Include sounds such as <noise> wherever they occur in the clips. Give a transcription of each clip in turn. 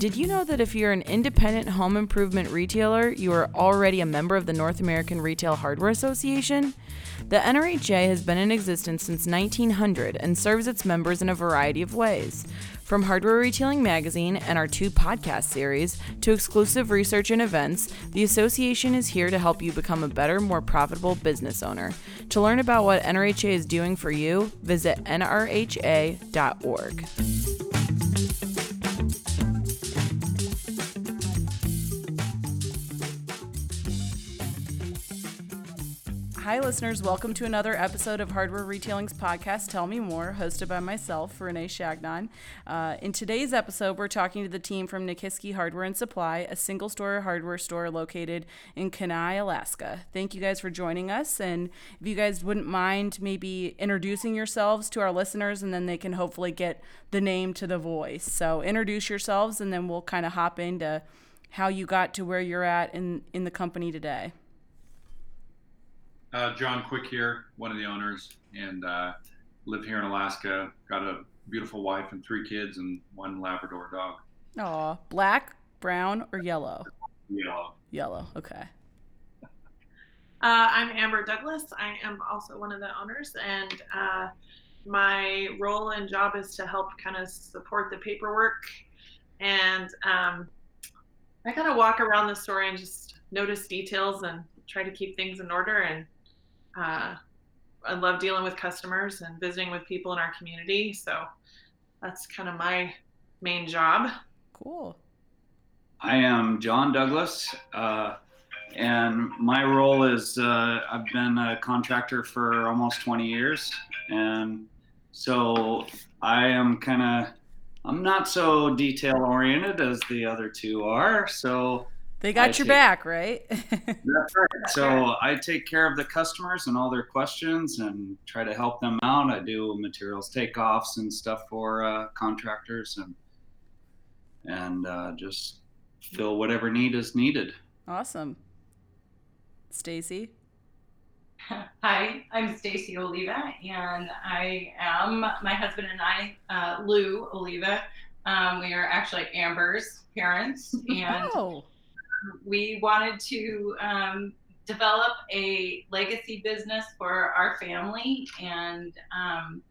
Did you know that if you're an independent home improvement retailer, you are already a member of the North American Retail Hardware Association? The NRHA has been in existence since 1900 and serves its members in a variety of ways. From Hardware Retailing Magazine and our two podcast series to exclusive research and events, the association is here to help you become a better, more profitable business owner. To learn about what NRHA is doing for you, visit nrha.org. Hi, listeners. Welcome to another episode of Hardware Retailing's podcast, Tell Me More, hosted by myself, Renee Changnon. Uh, in today's episode, we're talking to the team from Nikiski Hardware and Supply, a single store hardware store located in Kenai, Alaska. Thank you guys for joining us. And if you guys wouldn't mind maybe introducing yourselves to our listeners, and then they can hopefully get the name to the voice. So introduce yourselves, and then we'll kind of hop into how you got to where you're at in, in the company today. Uh, John Quick here, one of the owners, and uh, live here in Alaska. Got a beautiful wife and three kids and one Labrador dog. Aw, black, brown, or yellow? Yellow. Yellow. Okay. Uh, I'm Amber Douglas. I am also one of the owners, and uh, my role and job is to help kind of support the paperwork. And um, I kind of walk around the store and just notice details and try to keep things in order. And uh, I love dealing with customers and visiting with people in our community. So that's kind of my main job. Cool. I am John Douglas, uh, and my role is uh, I've been a contractor for almost 20 years, and so I am kind of I'm not so detail oriented as the other two are. So They got I your see. back, right? <laughs> that's right. So I take care of the customers and all their questions and try to help them out. I do materials takeoffs and stuff for uh, contractors and and uh, just fill whatever need is needed. awesome. Stacy. <laughs> Hi, I'm Stacy Oliva, and I am my husband and I, uh, Lou Oliva. Um, we are actually Amber's parents, and <laughs> Oh, we wanted to um, develop a legacy business for our family, and um,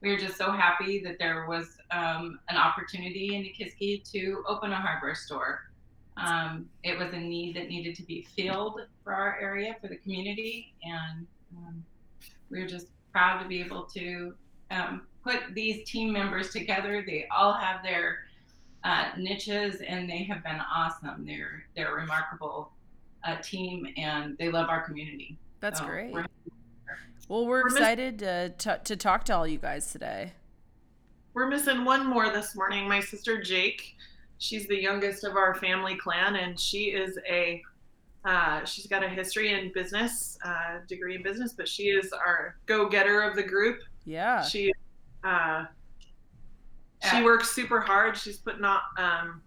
we were just so happy that there was um, an opportunity in Nikiski to open a hardware store. Um, it was a need that needed to be filled for our area, for the community, and um, we were just proud to be able to um, put these team members together. They all have their uh, niches, and they have been awesome. They're they're a remarkable uh, team, and they love our community. that's So great. we're- Well, we're We're miss- excited to, to, to talk to all you guys today. We're missing one more this morning. My sister Jake, she's the youngest of our family clan, and she is a uh, she's got a history in business, uh, degree in business, but she is our go-getter of the group. Yeah. She uh, she works super hard. She's putting all, um,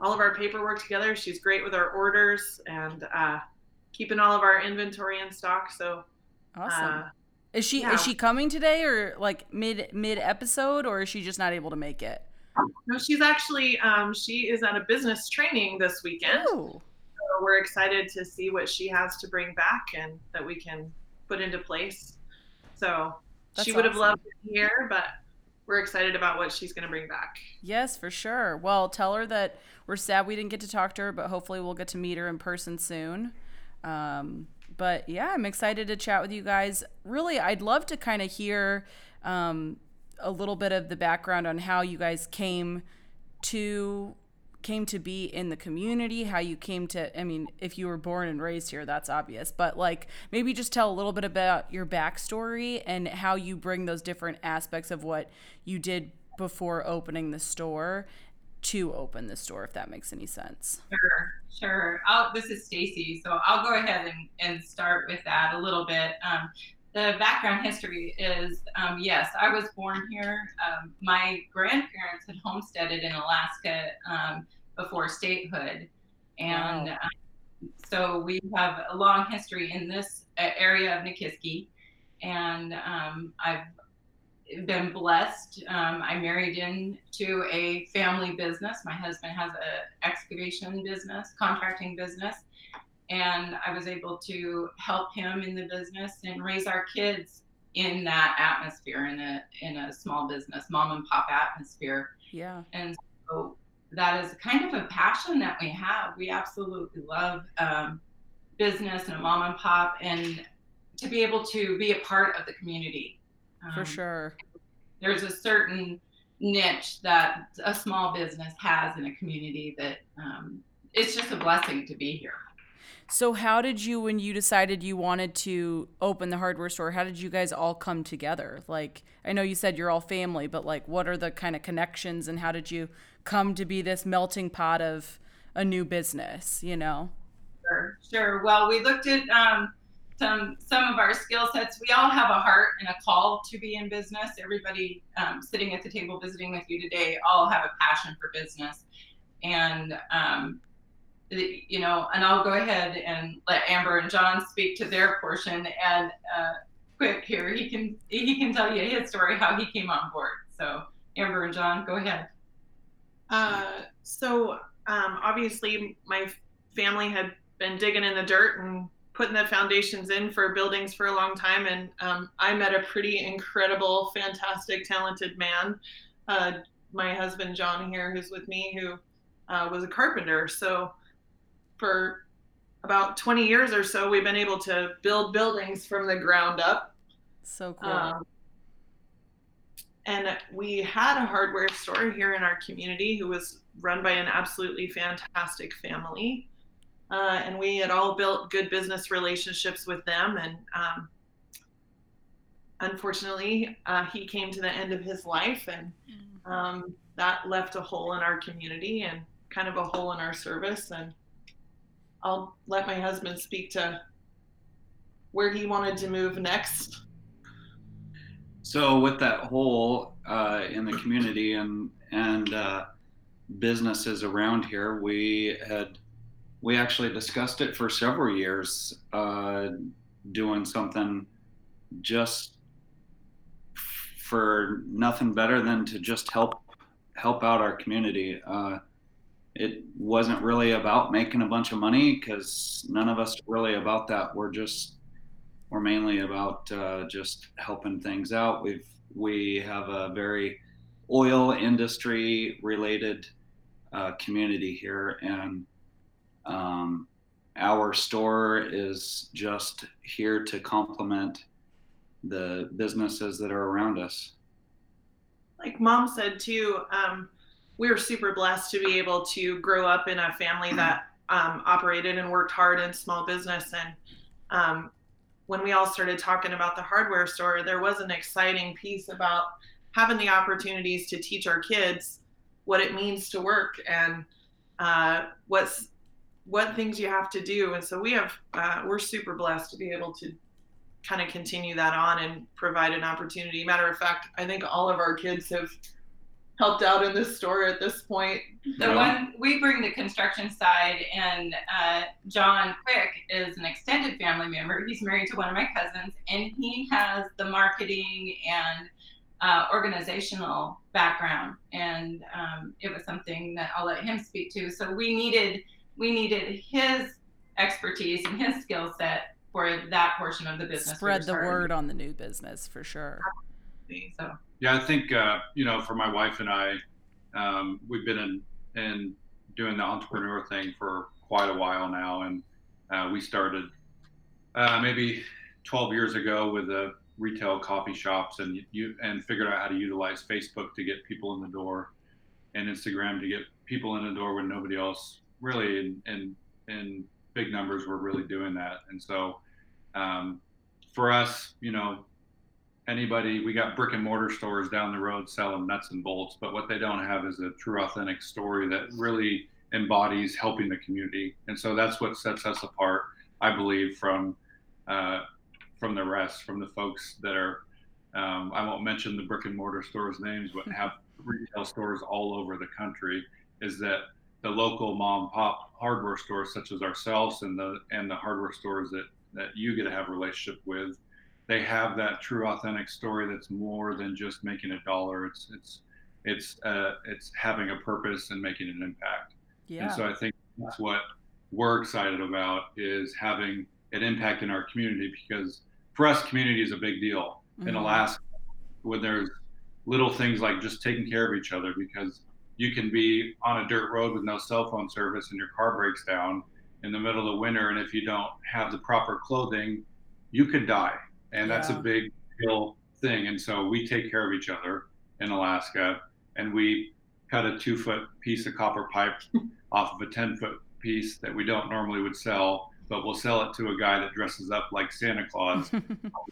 all of our paperwork together. She's great with our orders and uh, keeping all of our inventory in stock. So Awesome. uh, is she yeah. is she coming today or like mid mid episode or is she just not able to make it? no, she's actually um, she is at a business training this weekend. Oh, So we're excited to see what she has to bring back and that we can put into place. So That's she would have loved it here, but we're excited about what she's going to bring back. yes, for sure. Well, tell her that we're sad we didn't get to talk to her, but hopefully we'll get to meet her in person soon. Um, but yeah, I'm excited to chat with you guys. Really, I'd love to kind of hear um, a little bit of the background on how you guys came to came to be in the community how you came to i mean if you were born and raised here that's obvious but like maybe just tell a little bit about your backstory and how you bring those different aspects of what you did before opening the store to open the store if that makes any sense Sure, sure. I'll, this is Stacy, so I'll go ahead and, and start with that a little bit. Um, the background history is um, yes, I was born here. Um, my grandparents had homesteaded in Alaska um, before statehood, and Wow. uh, so we have a long history in this uh, area of Nikiski, and um, I've been blessed. Um, I married into a family business. My husband has an excavation business, contracting business, and I was able to help him in the business and raise our kids in that atmosphere in a in a small business, mom and pop atmosphere. Yeah. And so that is kind of a passion that we have. We absolutely love um, business and a mom and pop, and to be able to be a part of the community. For Um, sure. There's a certain niche that a small business has in a community that um, it's just a blessing to be here. So how did you when you decided you wanted to open the hardware store, how did you guys all come together? Like I know you said you're all family, but like what are the kind of connections and how did you come to be this melting pot of a new business, you know? Sure, sure. Well, we looked at um, some some of our skill sets. We all have a heart and a call to be in business. Everybody um, sitting at the table visiting with you today all have a passion for business, and um, you know. And I'll go ahead and let Amber and John speak to their portion. And uh, quick here, he can he can tell you his story how he came on board. So Amber and John, go ahead. Uh, so um, obviously, my family had been digging in the dirt and putting the foundations in for buildings for a long time, and um, I met a pretty incredible, fantastic, talented man. Uh, my husband John here, who's with me, who uh, was a carpenter. So for about 20 years or so, we've been able to build buildings from the ground up. So cool. Um, and we had a hardware store here in our community who was run by an absolutely fantastic family. Uh, and we had all built good business relationships with them. And um, unfortunately, uh, he came to the end of his life, and um, that left a hole in our community and kind of a hole in our service. And I'll let my husband speak to where he wanted to move next. So with that hole uh, in the community and and uh, businesses around here, we had we actually discussed it for several years, uh, doing something just for nothing better than to just help help out our community. It wasn't really about making a bunch of money because none of us are really about that. We're just we're mainly about uh, just helping things out. We've we have a very oil industry related uh, community here, and um, our store is just here to complement the businesses that are around us. like mom said too um, we were super blessed to be able to grow up in a family that um, operated and worked hard in small business and um, when we all started talking about the hardware store there was an exciting piece about having the opportunities to teach our kids what it means to work and uh, what's what things you have to do and so we have uh, we're super blessed to be able to kind of continue that on and provide an opportunity. Matter of fact, I think all of our kids have helped out in this store at this point. The Yeah. one we bring the construction side, and uh, John Quick is an extended family member. He's married to one of my cousins, and he has the marketing and uh, organizational background, and um, it was something that I'll let him speak to. So we needed we needed his expertise and his skill set for that portion of the business. Spread were the starting. word on the new business for sure. So Yeah, I think uh, you know, for my wife and I, um, we've been in, in doing the entrepreneur thing for quite a while now, and uh, we started uh, maybe 12 years ago with the retail coffee shops, and you and figured out how to utilize Facebook to get people in the door, and Instagram to get people in the door when nobody else really in in, in big numbers were really doing that, and so um, for us, you know, anybody we got brick and mortar stores down the road selling nuts and bolts but what they don't have is a true authentic story that really embodies helping the community. And so that's what sets us apart i believe from uh, from the rest from the folks that are um, i won't mention the brick and mortar stores names but have retail stores all over the country is that the local mom pop hardware stores such as ourselves and the and the hardware stores that that you get to have a relationship with they have that true authentic story that's more than just making a dollar. It's it's it's uh, it's having a purpose and making an impact. Yeah. and so i think that's what we're excited about is having an impact in our community because for us community is a big deal. In Mhm. alaska when there's little things like just taking care of each other because you can be on a dirt road with no cell phone service and your car breaks down in the middle of winter. And if you don't have the proper clothing you could die and that's Yeah. a big deal thing and so we take care of each other in alaska and we cut a two foot piece of copper pipe <laughs> off of a 10 foot piece that we don't normally would sell but we'll sell it to a guy that dresses up like santa claus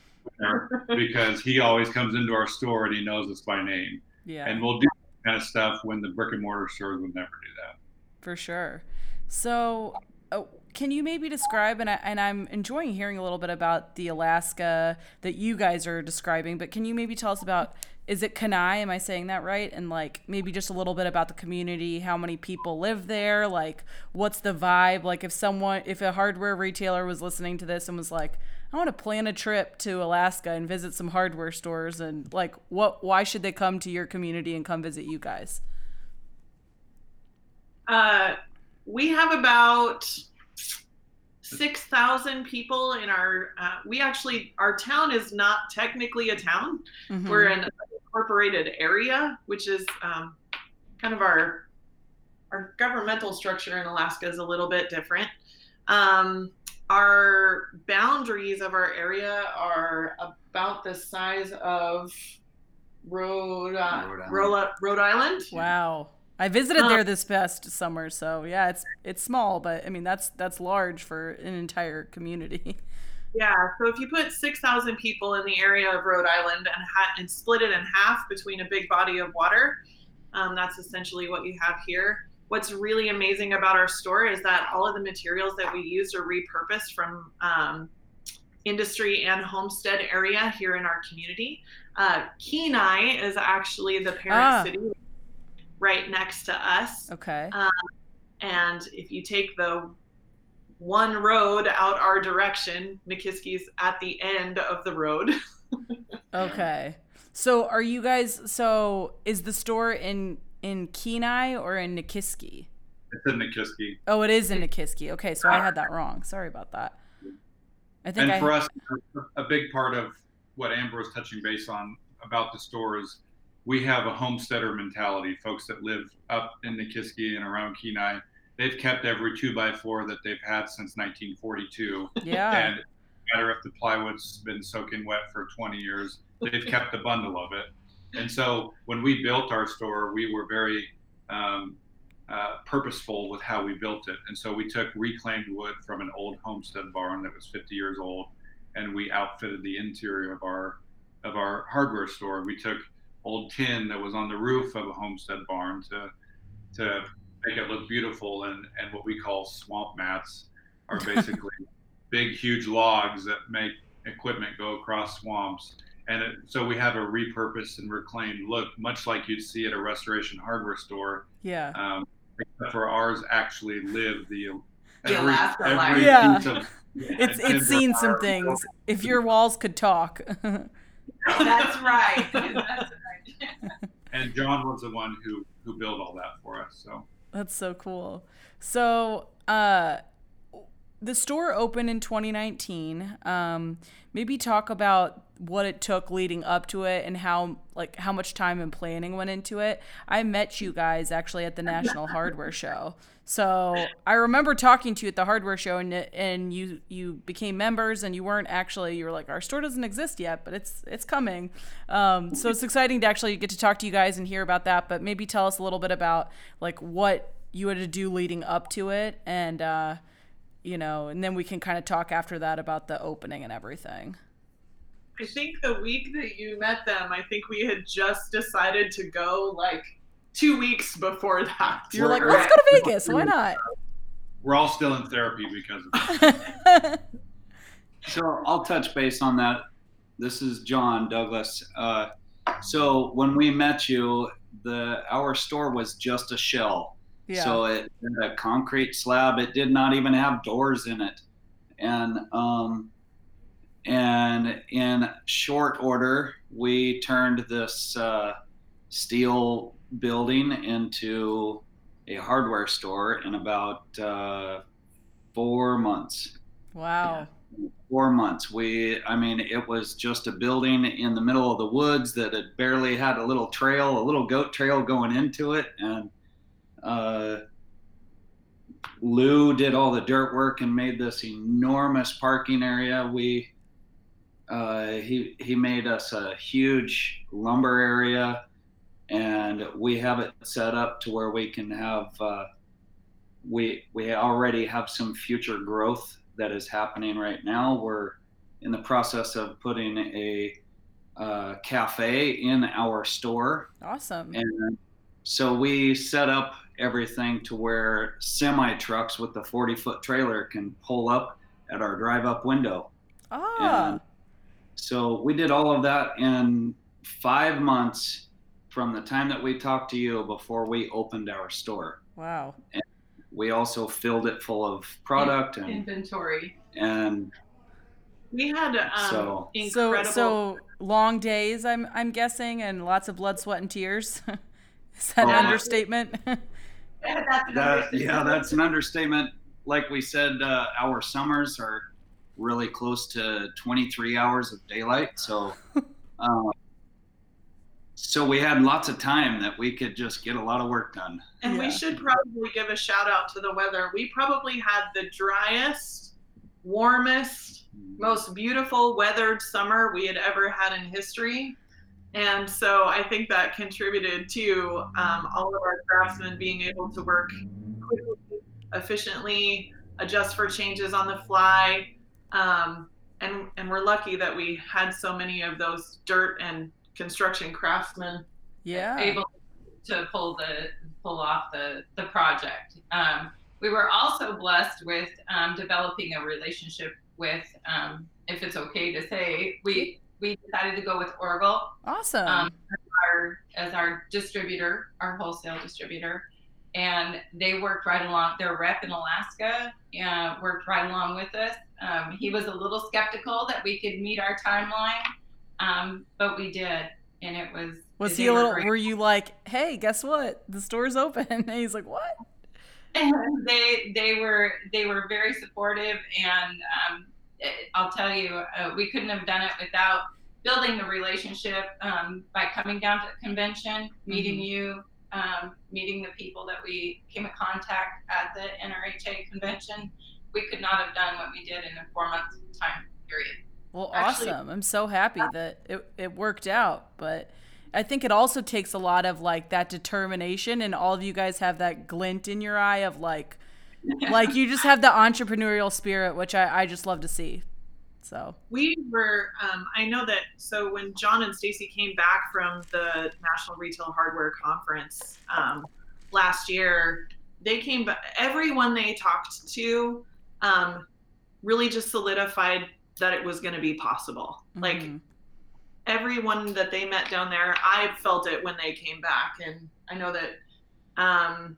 <laughs> because he always comes into our store and he knows us by name yeah. and we'll do kind of stuff when the brick and mortar stores would never do that. For sure. So, can you maybe describe and I, and I'm enjoying hearing a little bit about the Alaska that you guys are describing, but can you maybe tell us about is it Kenai? Am I saying that right? And like maybe just a little bit about the community, how many people live there, like what's the vibe? Like if someone if a hardware retailer was listening to this and was like, I want to plan a trip to Alaska and visit some hardware stores and like what why should they come to your community and come visit you guys? Uh, we have about 6,000 people in our, uh, we actually, our town is not technically a town. Mhm. We're an incorporated area, which is um, kind of our, our governmental structure in Alaska is a little bit different. Um, our boundaries of our area are about the size of Rhode, uh, Rhode Island. Rhode, Rhode Island. Wow. I visited Uh, there this past summer, so yeah, it's it's small, but I mean that's that's large for an entire community. <laughs> Yeah, so if you put 6,000 people in the area of Rhode Island and, ha- and split it in half between a big body of water, um, that's essentially what you have here. What's really amazing about our store is that all of the materials that we use are repurposed from um, industry and homestead area here in our community. Uh, Kenai is actually the parent Ah. city right next to us. Okay. Um, and if you take the one road out our direction, Nikiski's at the end of the road. <laughs> Okay. So are you guys so is the store in in Kenai or in Nikiski? It's in Nikiski. Oh, it is in Nikiski. Okay, so I had that wrong. Sorry about that. I think And I for us, a big part of what Amber was touching base on about the store is we have a homesteader mentality. Folks that live up in the Nikiski and around Kenai, they've kept every two by four that they've had since 1942. yeah. and matter if the plywood's been soaking wet for 20 years, they've kept a bundle of it. And so when we built our store, we were very um, uh, purposeful with how we built it. And so we took reclaimed wood from an old homestead barn that was 50 years old, and we outfitted the interior of our of our hardware store. We took old tin that was on the roof of a homestead barn to to make it look beautiful, and and what we call swamp mats are <laughs> basically big, huge logs that make equipment go across swamps. And it, so we have a repurposed and reclaimed look, much like you'd see at a restoration hardware store. yeah. Um, except for ours actually live the The Alaska life. Yeah. piece of- It's it's seen some are- things. If your walls could talk. <laughs> That's right. <laughs> That's right. And John was the one who who built all that for us. So That's so cool. So, uh, the store opened in 2019. Um, maybe talk about what it took leading up to it and how like how much time and planning went into it. I met you guys actually at the National <laughs> Hardware Show. So I remember talking to you at the hardware show, and and you you became members, and you weren't actually you were like our store doesn't exist yet, but it's it's coming. Um, so it's exciting to actually get to talk to you guys and hear about that. But maybe tell us a little bit about like what you had to do leading up to it, and uh, you know, and then we can kind of talk after that about the opening and everything. I think the week that you met them, I think we had just decided to go like two weeks before that. You're like, We're- let's go to Vegas. Why not? we're all still in therapy because of that. <laughs> So I'll touch base on that. This is John Douglas. Uh, so when we met you, the our store was just a shell. Yeah. So it had a concrete slab. It did not even have doors in it, and um, and in short order, we turned this uh, steel building into a hardware store in about uh, four months. wow. Four months. We, I mean, it was just a building in the middle of the woods that had barely had a little trail, a little goat trail going into it, and uh, Lou did all the dirt work and made this enormous parking area. We uh, he he made us a huge lumber area, and we have it set up to where we can have uh, we we already have some future growth that is happening right now. We're in the process of putting a uh, cafe in our store, Awesome. and so we set up everything to where semi trucks with the 40 foot trailer can pull up at our drive up window. ah. And so we did all of that in five months from the time that we talked to you before we opened our store. Wow. We also filled it full of product and, Inventory. and We had um, So- So incredible. so long days I'm I'm guessing and lots of blood, sweat and tears. <laughs> Is that an Oh. understatement? <laughs> That's that, yeah, that's an understatement. Like we said, uh, our summers are really close to 23 hours of daylight. So, <laughs> um, so we had lots of time that we could just get a lot of work done. And Yeah. we should probably give a shout out to the weather. We probably had the driest, warmest, most beautiful weathered summer we had ever had in history. And so I think that contributed to um, all of our craftsmen being able to work quickly, efficiently, adjust for changes on the fly. Um, and, and we're lucky that we had so many of those dirt and construction craftsmen. yeah. able to pull the pull off the the project. Um, we were also blessed with um, developing a relationship with, um, if it's okay to say, we we decided to go with Orgill Awesome. um, as our as our distributor, our wholesale distributor, and they worked right along. Their rep in Alaska uh, worked right along with us. Um, he was a little skeptical that we could meet our timeline, um, but we did, and it was. Was he a little great. were you like, "Hey, guess what? The store's open." <laughs> And he's like, "What?" and <laughs> they they were they were very supportive and um, eh, I'll tell you uh, we couldn't have done it without building the relationship um, by coming down to the convention meeting you um, meeting the people that we came in contact at the NRHA convention we could not have done what we did in a four month time period Well, Actually- awesome. I'm so happy that it, it worked out. But I think it also takes a lot of like that determination, and all of you guys have that glint in your eye of like, <laughs> like you just have the entrepreneurial spirit, which I, I just love to see. So, we were um, i know that so when john and stacy came back from the national retail hardware conference um, last year they came back everyone they talked to um, really just solidified that it was going to be possible like mhm. everyone that they met down there i felt it when they came back and i know that um,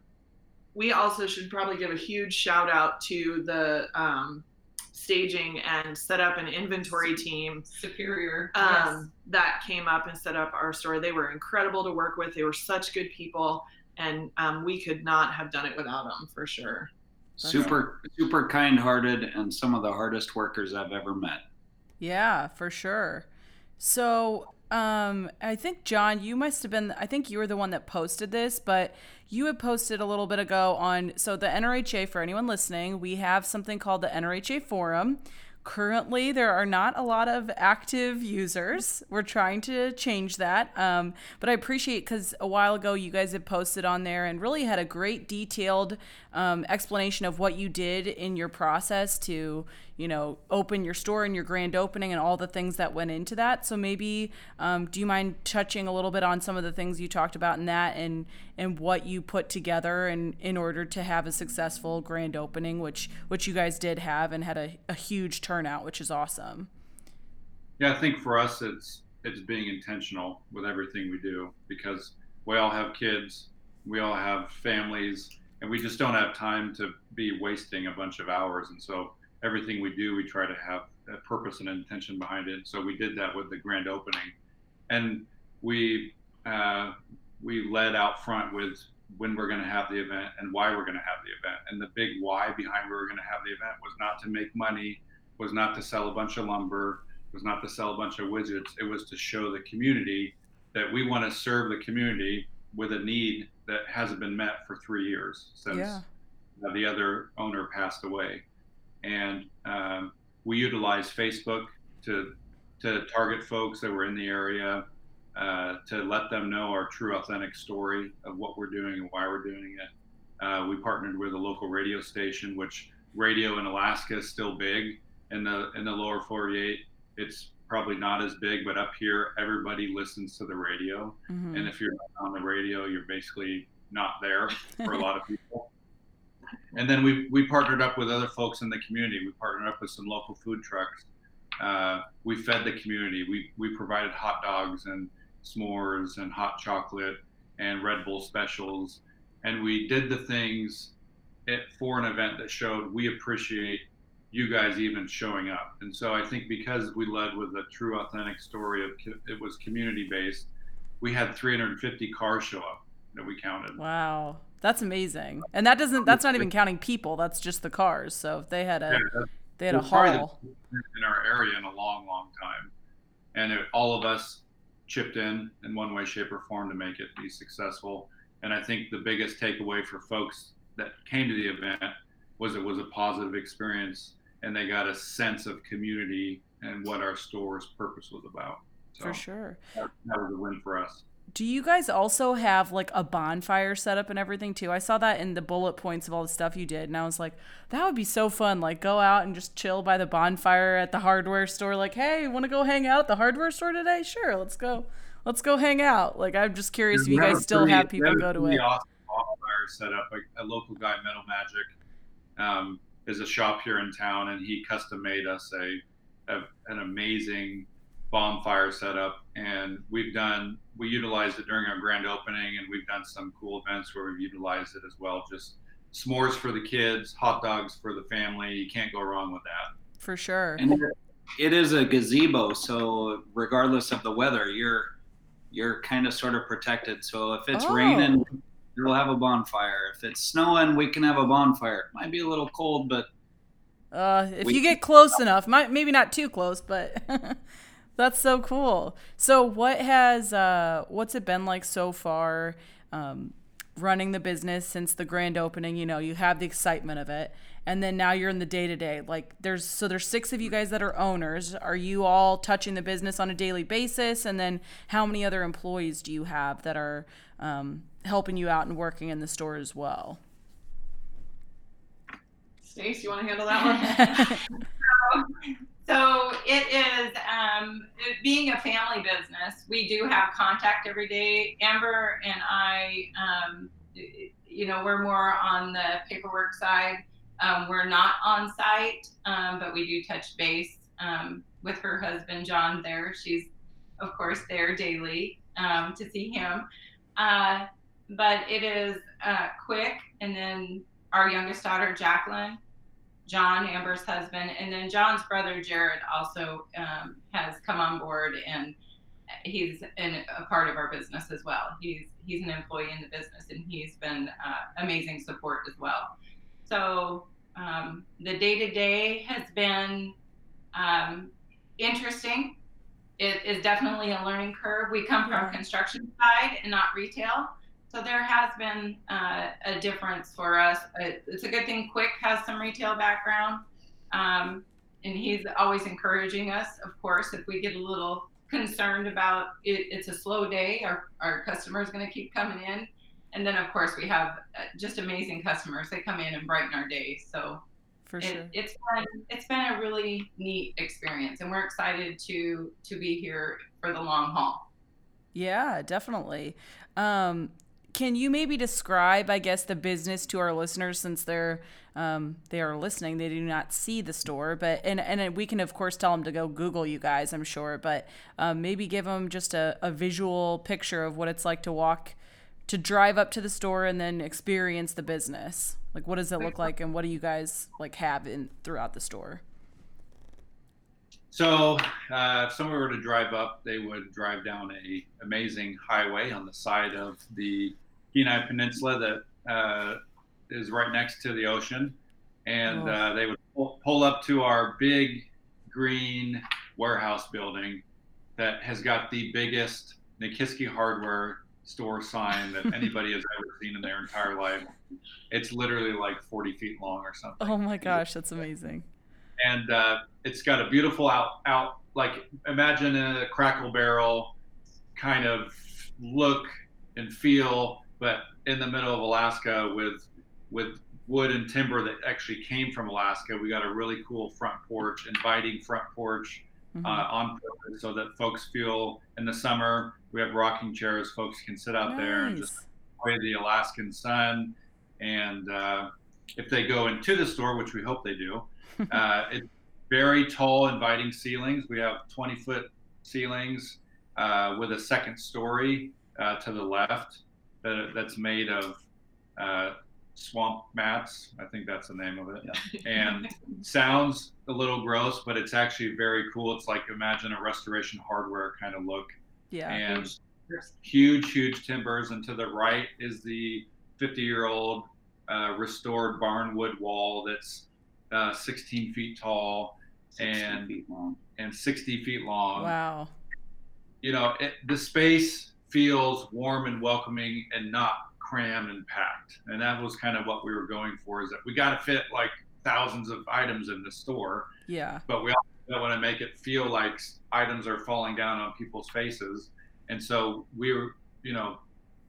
we also should probably give a huge shout out to the um, staging and set up an inventory team superior um, that came up and set up our store. They were incredible to work with. They were such good people, and um, we could not have done it without them for sure. Super, super kind hearted and some of the hardest workers I've ever met. yeah, for sure. So, um, I think John, you must have been. I think you were the one that posted this, but you had posted a little bit ago on. So the NRHA, for anyone listening, we have something called the NRHA Forum. Currently, there are not a lot of active users. We're trying to change that. Um, but I appreciate because a while ago you guys had posted on there and really had a great detailed um, explanation of what you did in your process to, you know, open your store and your grand opening and all the things that went into that. So maybe, um, do you mind touching a little bit on some of the things you talked about in that and and what you put together in in order to have a successful grand opening, which which you guys did have and had a, a huge turnout, which is awesome. Yeah, I think for us, it's it's being intentional with everything we do because we all have kids, we all have families, and we just don't have time to be wasting a bunch of hours. And so everything we do, we try to have a purpose and intention behind it. So we did that with the grand opening, and we uh, we led out front with when we're going to have the event and why we're going to have the event. And the big why behind we were going to have the event was not to make money, was not to sell a bunch of lumber, was not to sell a bunch of widgets. It was to show the community that we want to serve the community with a need that hasn't been met for three years since Yeah. the other owner passed away. And um, we utilized Facebook to to target folks that were in the area, uh, to let them know our true, authentic story of what we're doing and why we're doing it. Uh, we partnered with a local radio station, which radio in Alaska is still big. In the in the lower 48, it's probably not as big, but up here, everybody listens to the radio. Mhm. And if you're not on the radio, you're basically not there for a lot of people. And then we, we partnered up with other folks in the community. We partnered up with some local food trucks. Uh, we fed the community. We, we provided hot dogs and s'mores and hot chocolate and Red Bull specials. And we did the things it, for an event that showed we appreciate you guys even showing up. And so I think because we led with a true, authentic story of it was community based, we had 350 cars show up that we counted. Wow. That's amazing. And that doesn't that's not even counting people, that's just the cars. So if they had a Yeah, they had a We're probably the haul. in our area in a long, long time, and it, all of us chipped in in one way, shape, or form to make it be successful. And I think the biggest takeaway for folks that came to the event was it was a positive experience, and they got a sense of community and what our store's purpose was about. So For sure. that, that was a win for us. Do you guys also have like a bonfire set up and everything too? I saw that in the bullet points of all the stuff you did, and I was like, that would be so fun. Like, go out and just chill by the bonfire at the hardware store. Like, hey, want to go hang out at the hardware store today? Sure, let's go. Let's go hang out. Like, I'm just curious if you guys still pretty- have people go to it. Awesome bonfire set up. A, a local guy, Metal Magic, um, is a shop here in town, and he custom made us a, a an amazing bonfire setup. And we've done we utilized it during our grand opening, and we've done some cool events where we've utilized it as well. Just s'mores for the kids, hot dogs for the family. You can't go wrong with that. For sure. And it- it is a gazebo, so regardless of the weather, you're you're kind of sort of protected. So if it's Oh. raining, we'll have a bonfire. If it's snowing, we can have a bonfire. Might be a little cold, but Uh, if We- you get close enough, might, maybe not too close, but <laughs> that's so cool. So, what has uh, what's it been like so far? Um, running the business since the grand opening. You know, you have the excitement of it, and then now you're in the day to day. Like, there's so there's six of you guys that are owners. Are you all touching the business on a daily basis? And then how many other employees do you have that are um, helping you out and working in the store as well? Stace, you want to handle that one? <laughs> <laughs> <laughs> So it is um, it being a family business. We do have contact every day. Amber and I, um, you know, we're more on the paperwork side. Um, we're not on site, um, but we do touch base um, with her husband John. There, she's of course there daily um, to see him. Uh, but it is uh, quick, and then our youngest daughter Jacqueline John, Amber's husband, and then John's brother Jared also um, has come on board, and he's in, a part of our business as well. He's he's an employee in the business, and he's been uh, amazing support as well. So um, the day to day has been um, interesting. It is definitely a learning curve. We come from construction side and not retail. So there has been uh, a difference for us. It's a good thing Quick has some retail background, um, and he's always encouraging us. Of course, if we get a little concerned about it, it's a slow day. Our our customers going to keep coming in, and then of course we have uh, just amazing customers. They come in and brighten our day. So For it, sure. it's been it's been a really neat experience, and we're excited to to be here for the long haul. Yeah, definitely. Um, can you maybe describe, I guess, the business to our listeners since they're um, they are listening? They do not see the store, but and and we can of course tell them to go Google you guys. I'm sure, but um, maybe give them just a, a visual picture of what it's like to walk to drive up to the store and then experience the business? Like, what does it look like, and what do you guys like have in throughout the store? So, uh, if someone were to drive up, they would drive down a amazing highway on the side of the Kenai Peninsula that uh, is right next to the ocean, and Oh. uh, they would pull, pull up to our big green warehouse building that has got the biggest Nikiski hardware store sign that <laughs> anybody has ever seen in their entire life. It's literally like 40 feet long or something Oh my gosh, that's amazing. and uh, it's got a beautiful out out like imagine a Cracker Barrel kind of look and feel but in the middle of alaska with with wood and timber that actually came from alaska we got a really cool front porch inviting front porch Mhm. uh, on purpose so that folks feel in the summer we have rocking chairs folks can sit out there and just Nice. enjoy the Alaskan sun. And uh, if they go into the store, which we hope they do, <laughs> uh, it's very tall, inviting ceilings. We have 20 foot ceilings uh, with a second story uh, to the left that, that's made of uh, swamp mats. I think that's the name of it. And sounds a little gross, but it's actually very cool. It's like imagine a restoration hardware kind of look Yeah. and huge, huge timbers. And to the right is the 50 year old uh, restored barnwood wall that's uh, 16 feet tall 60 and feet long. and 60 feet long. Wow. You know, it, the space feels warm and welcoming and not crammed and packed. And that was kind of what we were going for is that we got to fit like thousands of items in the store Yeah. but we also want to make it feel like items are falling down on people's faces. And so we were, you know,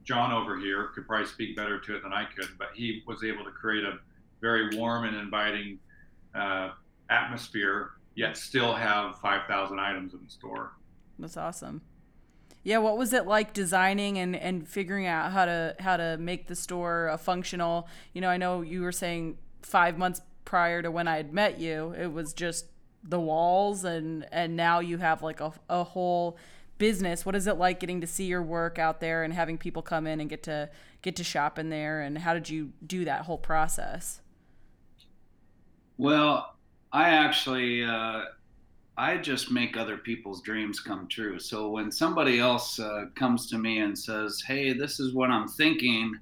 John over here could probably speak better to it than I could, but he was able to create a very warm and inviting uh, atmosphere, yet still have 5,000 items in the store. That's awesome. Yeah, what was it like designing and, and figuring out how to how to make the store a functional? You know, I know you were saying five months prior to when I had met you, it was just the walls, and and now you have like a, a whole business. What is it like getting to see your work out there and having people come in and get to get to shop in there? And how did you do that whole process? Well, I actually, uh, I just make other people's dreams come true. So when somebody else uh, comes to me and says, "Hey, this is what I'm thinking,"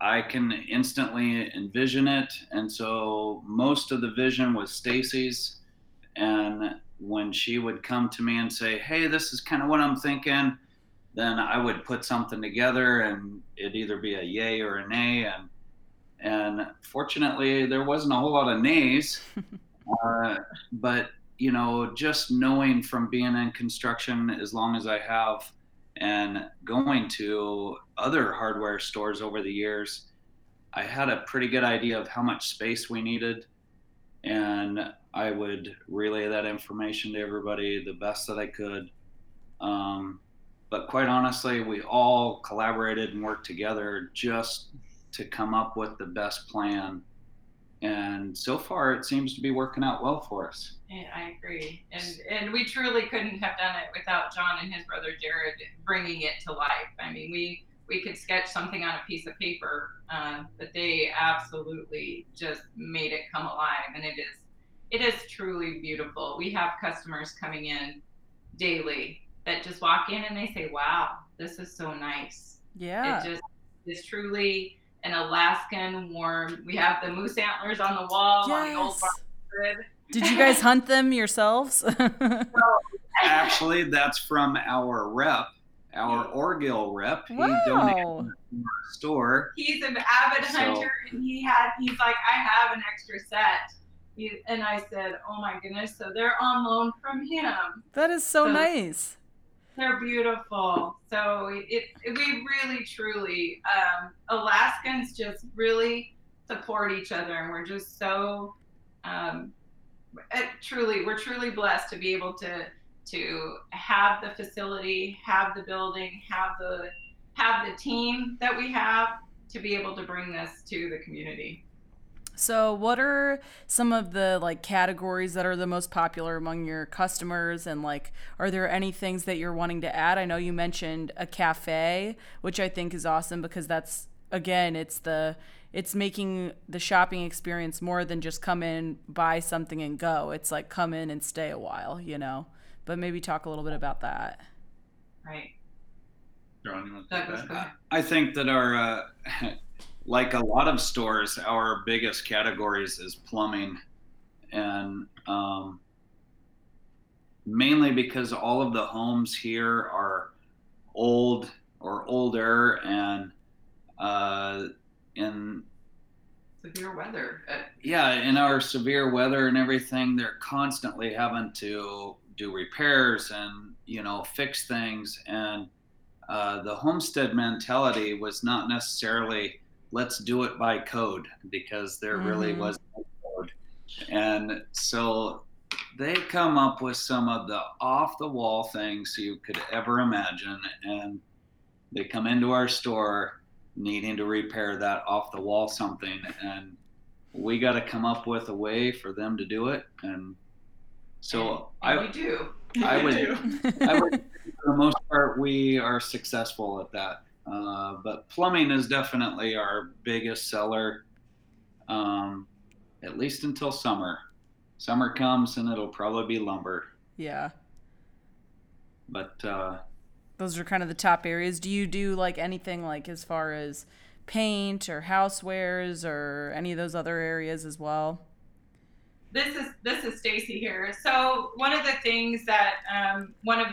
I can instantly envision it. And so most of the vision was Stacy's, and when she would come to me and say, "Hey, this is kind of what I'm thinking," then I would put something together, and it'd either be a yay or a nay, and and fortunately there wasn't a whole lot of nays <laughs> uh, but you know just knowing from being in construction as long as i have and going to other hardware stores over the years i had a pretty good idea of how much space we needed and i would relay that information to everybody the best that i could um, but quite honestly we all collaborated and worked together just to come up with the best plan. And so far, it seems to be working out well for us. Yeah, I agree, and and we truly couldn't have done it without John and his brother Jared bringing it to life. I mean, we we could sketch something on a piece of paper, uh, but they absolutely just made it come alive, and it is it is truly beautiful. We have customers coming in daily that just walk in and they say, "Wow, this is so nice." Yeah. It just is truly an Alaskan warm. We have the moose antlers on the wall on the old barn. Did you guys <laughs> hunt them yourselves? <laughs> Actually, that's from our rep, our Orgill rep. He donated wow. to our store. he's an avid So- hunter and he had he's like i have an extra set he, and i said oh my goodness so they're on loan from him That is so So- nice. They're beautiful. So it, it we really truly um, alaskans just really support each other and we're just so um, it, truly we're truly blessed to be able to to have the facility have the building have the have the team that we have to be able to bring this to the community So, what are some of the like categories that are the most popular among your customers and like are there any things that you're wanting to add? I know you mentioned a cafe, which I think is awesome because that's again, it's the it's making the shopping experience more than just come in, buy something and go. It's like come in and stay a while, you know. But maybe talk a little bit about that. Right. John, you want to take that? I think that our, uh, <laughs> like a lot of stores, our biggest categories is plumbing, and um, mainly because all of the homes here are old or older, and uh, in Severe weather. Uh, yeah, in our severe weather and everything, they're constantly having to do repairs and you know fix things. And uh, the homestead mentality was not necessarily let's do it by code because there really Mhm. was no code. And so they come up with some of the off the wall things you could ever imagine, and they come into our store needing to repair that off the wall something and we got to come up with a way for them to do it and so and I, we do. I would- do. I would for the most part we are successful at that uh, but plumbing is definitely our biggest seller um, at least until summer summer comes and it'll probably be lumber Yeah. but uh, Those are kind of the top areas. Do you do like anything like as far as paint or housewares or any of those other areas as well? this is this is Stacy here. So one of the things that um, one of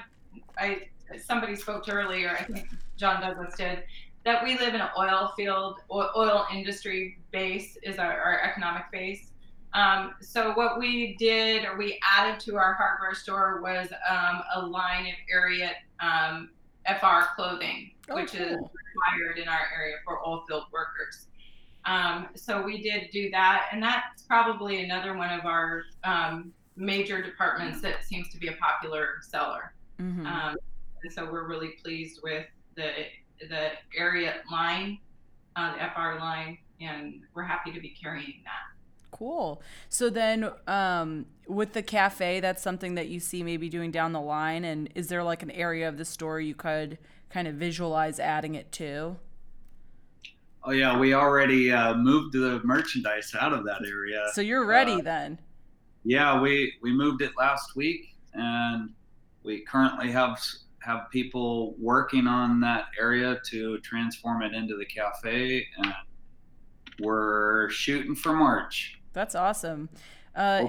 I somebody spoke to earlier, I think John Douglas did, that we live in an oil field, oil, oil industry base is our, our economic base. Um, so what we did, or we added to our hardware store, was um, a line of Ariat um, FR clothing, Oh, which is required in our area for oil field workers. Um, so we did do that, and that's probably another one of our um, major departments that seems to be a popular seller. Mm-hmm. Um, and so we're really pleased with the the Ariat line, uh, the FR line, and we're happy to be carrying that. Cool. So then, um, with the cafe, that's something that you see maybe doing down the line. And is there like an area of the store you could kind of visualize adding it to? oh yeah we already uh, moved the merchandise out of that area So you're ready uh, then. Yeah, we we moved it last week, and we currently have have people working on that area to transform it into the cafe, and we're shooting for March That's awesome. Uh,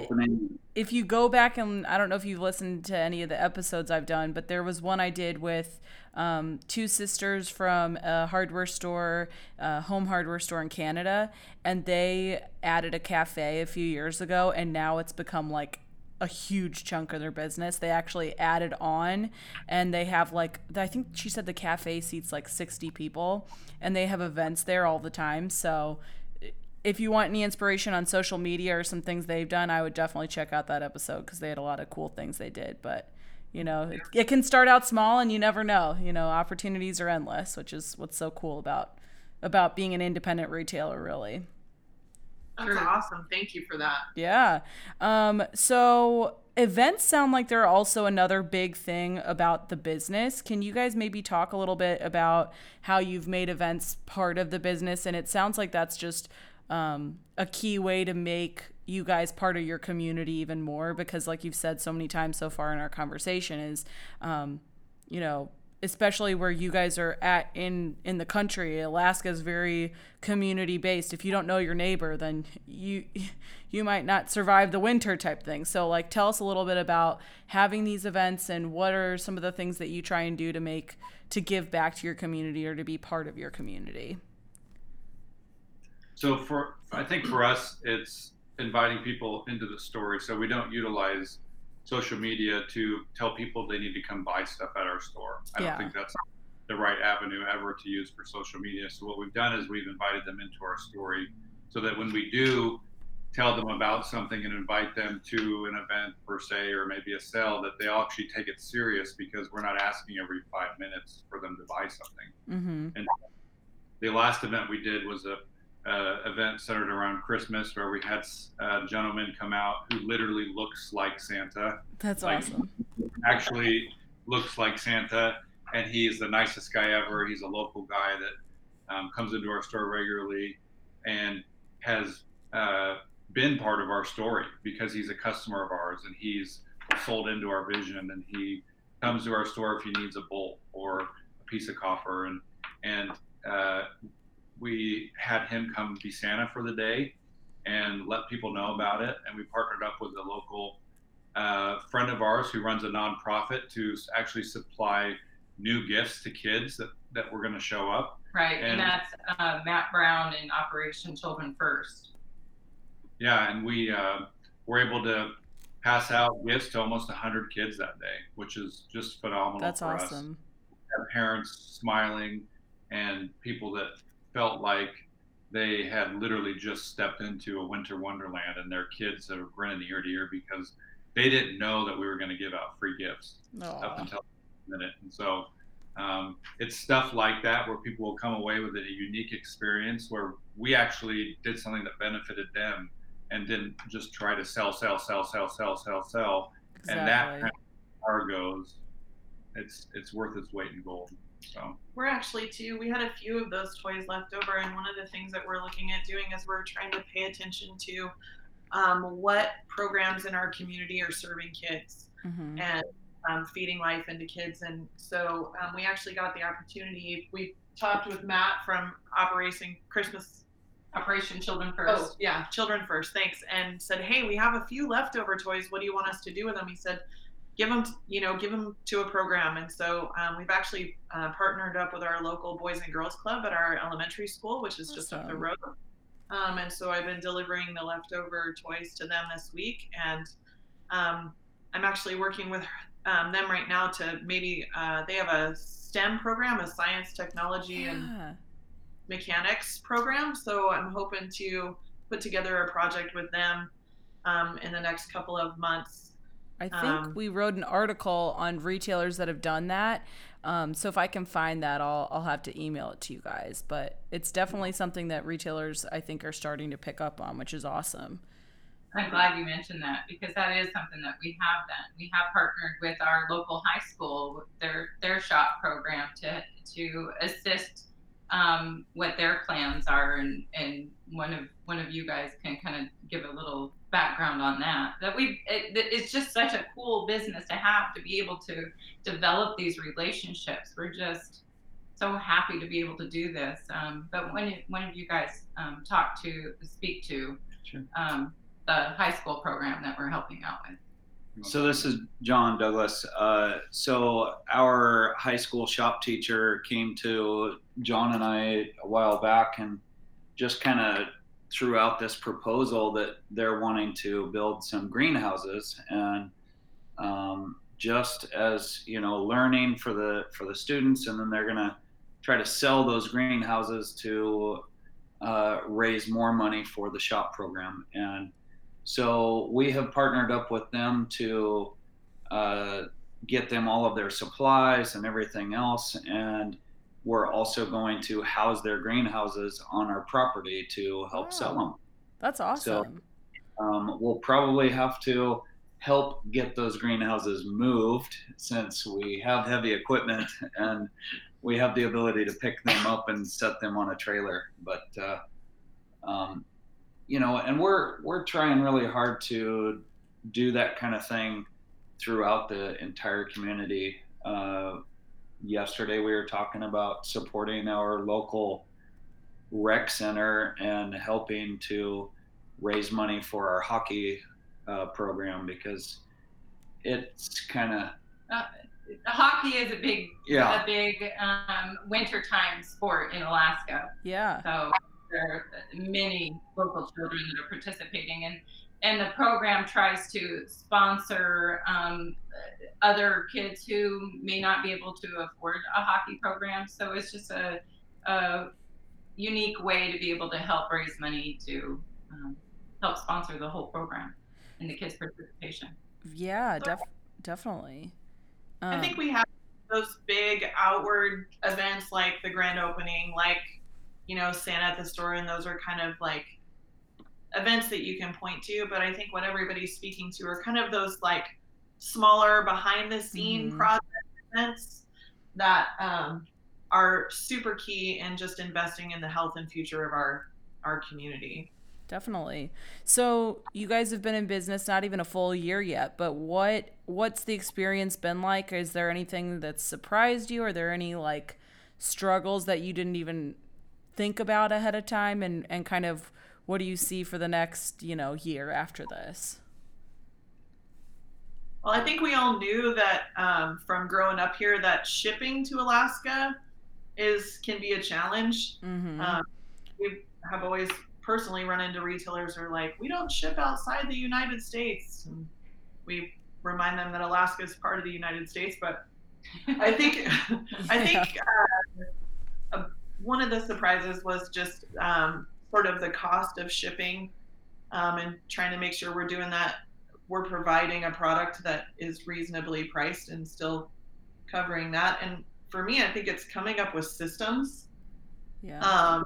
if you go back and I don't know if you've listened to any of the episodes I've done, but there was one I did with um, two sisters from a hardware store, a home hardware store in Canada, and they added a cafe a few years ago, and now it's become like a huge chunk of their business. They actually added on, and they have like I think she said the cafe seats like sixty people, and they have events there all the time. So if you want any inspiration on social media or some things they've done, I would definitely check out that episode because they had a lot of cool things they did. But you know, it, it can start out small, and you never know. You know, opportunities are endless, which is what's so cool about about being an independent retailer, really. That's True. awesome. Thank you for that. Yeah. Um, so events sound like they're also another big thing about the business. Can you guys maybe talk a little bit about how you've made events part of the business? And it sounds like that's just um, a key way to make you guys part of your community even more because, like you've said so many times so far in our conversation, is um, you know especially where you guys are at in in the country. Alaska is very community based if you don't know your neighbor then you <laughs> you might not survive the winter type thing. So like tell us a little bit about having these events and what are some of the things that you try and do to make to give back to your community or to be part of your community. So for I think for us, it's inviting people into the story. So we don't utilize social media to tell people they need to come buy stuff at our store. I Yeah. don't think that's the right avenue ever to use for social media. So what we've done is we've invited them into our story so that when we do tell them about something and invite them to an event per se or maybe a sale that they actually take it serious because we're not asking every five minutes for them to buy something mm-hmm the last event we did was a uh, event centered around Christmas where we had a gentleman come out who literally looks like Santa. That's Like- awesome. Actually looks like Santa, and he is the nicest guy ever. He's a local guy that um, comes into our store regularly and has uh, been part of our story because he's a customer of ours and he's sold into our vision and he comes to our store if he needs a bolt or a piece of copper and and uh, we had him come be Santa for the day and let people know about it. And we partnered up with a local uh, friend of ours who runs a nonprofit to actually supply new gifts to kids that, that were going to show up. Right, and, And- that's uh, Matt Brown in Operation Children First. Yeah, and we uh, were able to pass out gifts to almost 100 kids that day, which is just phenomenal That's for us. awesome. Have parents smiling and people that felt like they had literally just stepped into a winter wonderland and their kids are grinning ear to ear because they didn't know that we were going to give out free gifts up until the minute. And so um, it's stuff like that where people will come away with a unique experience where we actually did something that benefited them and didn't just try to sell, sell, sell, sell, sell, sell, sell. Exactly. And that kind of car goes, it's it's worth its weight in gold. So We're actually too. We had a few of those toys left over, and one of the things that we're looking at doing is we're trying to pay attention to um, what programs in our community are serving kids Mhm. and um, feeding life into kids. And so um, we actually got the opportunity. We talked with Matt from Operation Christmas. Operation Children First. Oh, First. yeah, Children First. Thanks. And said, hey, we have a few leftover toys. What do you want us to do with them? He said, give them, you know, give them to a program. And so um, we've actually uh, partnered up with our local Boys and Girls Club at our elementary school, which is just up the road. Um, and so I've been delivering the leftover toys to them this week, and um, I'm actually working with um, them right now to maybe uh, they have a STEM program, a science, technology, and mechanics program. So I'm hoping to put together a project with them um, in the next couple of months. I think Um, we wrote an article on retailers that have done that. Um, so if I can find that, I'll I'll have to email it to you guys. But it's definitely something that retailers I think are starting to pick up on, which is awesome. I'm glad you mentioned that because that is something that we have done. We have partnered with our local high school, with their their shop program to to assist um, what their plans are, and and one of one of you guys can kind of give a little background on that. That we it, it's just such a cool business to have to be able to develop these relationships. We're just so happy to be able to do this. Um, but when one of you guys um, talk to speak to Sure. um, the high school program that we're helping out with. So this is John Douglas. Uh, so our high school shop teacher came to John and I a while back and just kind of threw out this proposal that they're wanting to build some greenhouses and um, just as you know learning for the for the students and then they're gonna try to sell those greenhouses to uh, raise more money for the shop program and so we have partnered up with them to uh, get them all of their supplies and everything else. And we're also going to house their greenhouses on our property to help sell them. That's awesome. Um, we'll probably have to help get those greenhouses moved since we have heavy equipment <laughs> and we have the ability to pick them up and set them on a trailer. But uh, um, you know, and we're we're trying really hard to do that kind of thing throughout the entire community. Uh, yesterday, we were talking about supporting our local rec center and helping to raise money for our hockey uh, program because it's kind of Hockey is a big, Yeah. a big um, wintertime sport in Alaska. Yeah. So there are many local children that are participating, and and the program tries to sponsor um, other kids who may not be able to afford a hockey program. So it's just a, a unique way to be able to help raise money to um, help sponsor the whole program and the kids' participation. Yeah, def- definitely. I Um, think we have those big outward events like the grand opening, like you know, Santa at the store, and those are kind of like events that you can point to. But I think what everybody's speaking to are kind of those like smaller behind the scene Mhm. project events that um, are super key in just investing in the health and future of our our community. Definitely. So you guys have been in business not even a full year yet, but what what's the experience been like? Is there anything that's surprised you? Are there any like struggles that you didn't even think about ahead of time and, and kind of what do you see for the next, you know, year after this? Well, I think we all knew that um, from growing up here that shipping to Alaska is can be a challenge. Mm-hmm. Um, we have always personally run into retailers who are like, we don't ship outside the United States. And we remind them that Alaska is part of the United States. But <laughs> I think, I think <laughs> uh, uh, one of the surprises was just um, sort of the cost of shipping um, and trying to make sure we're doing that. We're providing a product that is reasonably priced and still covering that. And for me, I think it's coming up with systems yeah. um,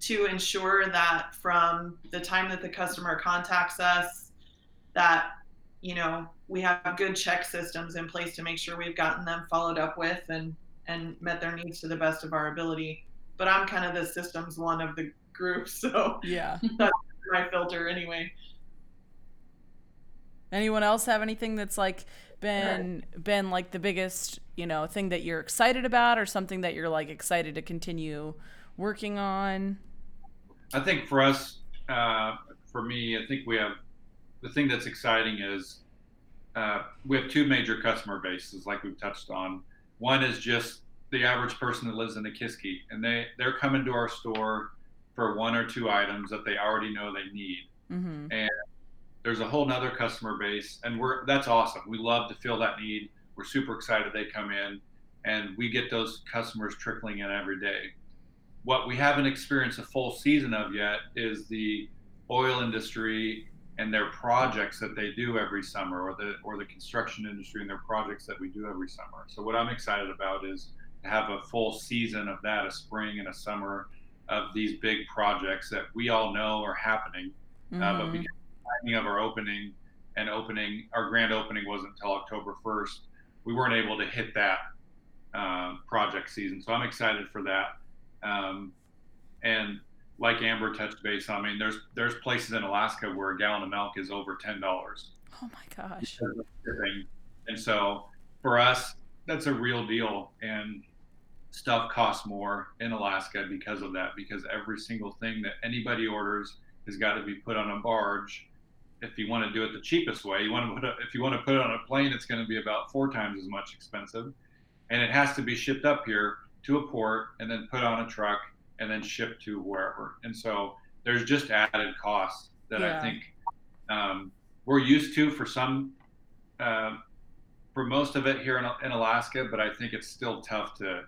to ensure that from the time that the customer contacts us, that you know we have good check systems in place to make sure we've gotten them followed up with and and met their needs to the best of our ability. But I'm kind of the systems one of the group, <laughs> so yeah. <laughs> that's my filter anyway. Anyone else have anything that's like been been like the biggest, you know, thing that you're excited about or something that you're like excited to continue working on? I think for us, uh, for me, I think we have the thing that's exciting is uh, we have two major customer bases, like we've touched on. One is just the average person that lives in Nikiski, and they they're coming to our store for one or two items that they already know they need. Mm-hmm. And there's a whole nother customer base, and we're that's awesome. We love to fill that need. We're super excited they come in, and we get those customers trickling in every day what we haven't experienced a full season of yet is the oil industry and their projects that they do every summer or the or the construction industry and their projects that we do every summer. So what I'm excited about is to have a full season of that, a spring and a summer of these big projects that we all know are happening. Mm-hmm. Uh, but because the timing of our opening and opening, our grand opening wasn't until October 1st, we weren't able to hit that um, project season. So I'm excited for that. Um, and like Amber touched base on, I mean, there's there's places in Alaska where a gallon of milk is over ten dollars. Oh my gosh. And so for us, that's a real deal. And stuff costs more in Alaska because of that. Because every single thing that anybody orders has got to be put on a barge. If you want to do it the cheapest way, you want to put it, if you want to put it on a plane, it's going to be about four times as much expensive, and it has to be shipped up here to a port and then put on a truck and then shipped to wherever. And so there's just added costs that Yeah. I think um, we're used to for some, uh, for most of it here in, in Alaska, but I think it's still tough to,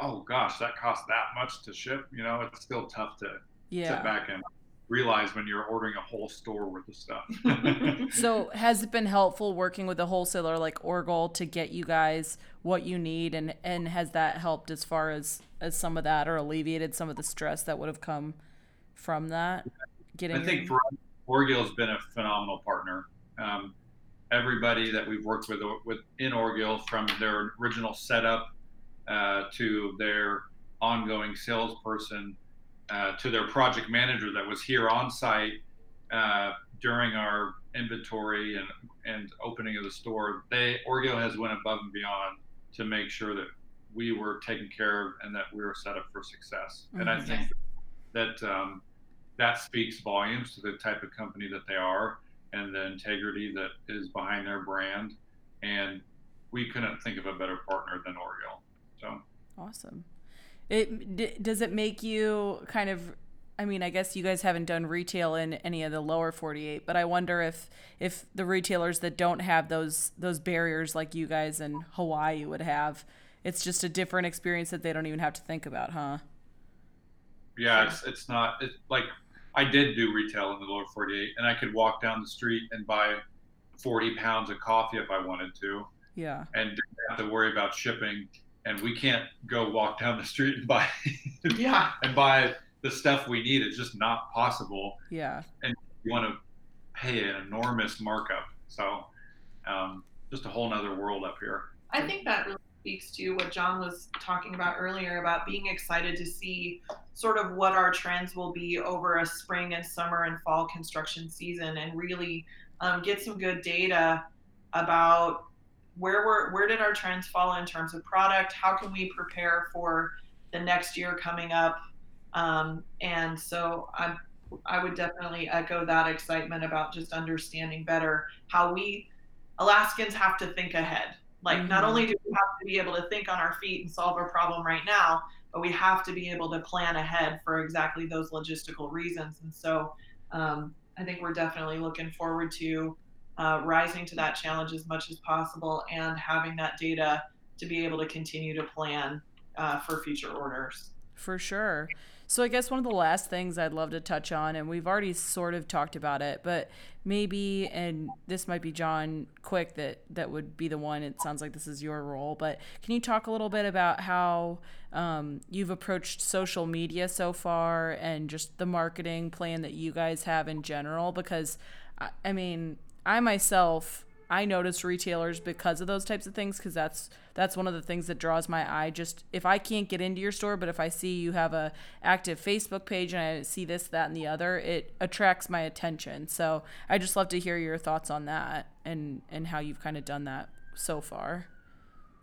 oh gosh, that costs that much to ship. You know, it's still tough to Yeah. sit back and realize when you're ordering a whole store worth of stuff. <laughs> <laughs> So has it been helpful working with a wholesaler like Orgill to get you guys what you need and and has that helped as far as as some of that or alleviated some of the stress that would have come from that? Getting I think for us, Orgill's been a phenomenal partner. Um, everybody that we've worked with with in Orgill, from their original setup uh, to their ongoing salesperson uh, to their project manager that was here on site uh, during our inventory and and opening of the store, they Orgill has went above and beyond to make sure that we were taken care of and that we were set up for success. And I Mhm. think that um, that speaks volumes to the type of company that they are and the integrity that is behind their brand. And we couldn't think of a better partner than Orgill. So Awesome. It d- does it make you kind of I mean, I guess you guys haven't done retail in any of the lower 48, but I wonder if if the retailers that don't have those those barriers like you guys in Hawaii would have, it's just a different experience that they don't even have to think about, huh? yeah, it's it's not it's like I did do retail in the lower 48, and I could walk down the street and buy 40 pounds of coffee if I wanted to, Yeah. and didn't have to worry about shipping. And we can't go walk down the street and buy <laughs> Yeah. and buy the stuff we need It's just not possible. Yeah. And you want to pay an enormous markup. So um, just a whole nother world up here. I think that really speaks to what John was talking about earlier about being excited to see sort of what our trends will be over a spring and summer and fall construction season and really um, get some good data about where we're where did our trends fall in terms of product? How can we prepare for the next year coming up? Um, and so i i would definitely echo that excitement about just understanding better how we alaskans have to think ahead. Like mm-hmm. not only do we have to be able to think on our feet and solve a problem right now but we have to be able to plan ahead for exactly those logistical reasons. And so um, i think we're definitely looking forward to uh, rising to that challenge as much as possible and having that data to be able to continue to plan uh, for future orders. For sure. So I guess one of the last things I'd love to touch on, and we've already sort of talked about it, but maybe, and this might be John Quick that that would be the one. It sounds like this is your role, but can you talk a little bit about how um, you've approached social media so far, and just the marketing plan that you guys have in general? Because I mean, I myself I notice retailers because of those types of things because that's that's one of the things that draws my eye. Just if I can't get into your store, but if I see you have a active Facebook page and I see this, that, and the other, it attracts my attention. So I just love to hear your thoughts on that and and how you've kind of done that so far.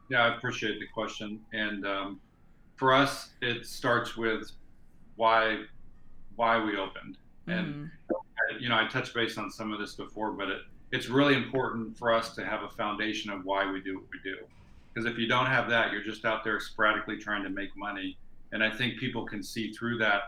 Yeah, I appreciate the question, and um, for us, it starts with why why we opened, and mm. you know I touched base on some of this before, but it it's really important for us to have a foundation of why we do what we do. Because if you don't have that, you're just out there sporadically trying to make money. And I think people can see through that